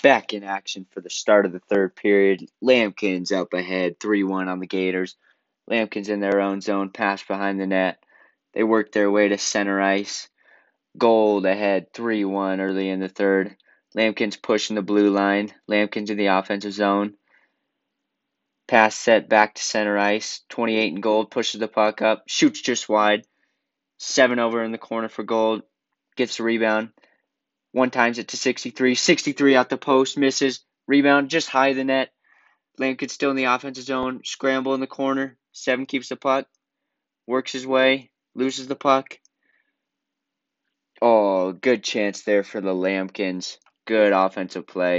back in action for the start of the third period. Lambkins up ahead, 3 1 on the Gators. Lambkins in their own zone, pass behind the net. They work their way to center ice. Gold ahead, 3 1 early in the third. Lambkins pushing the blue line. Lambkins in the offensive zone. Pass set back to center ice. 28 in gold pushes the puck up, shoots just wide. 7 over in the corner for gold. Gets the rebound. One times it to 63. 63 out the post, misses. Rebound just high the net. Lambkins still in the offensive zone. Scramble in the corner. Seven keeps the puck. Works his way. Loses the puck. Oh, good chance there for the Lambkins. Good offensive play.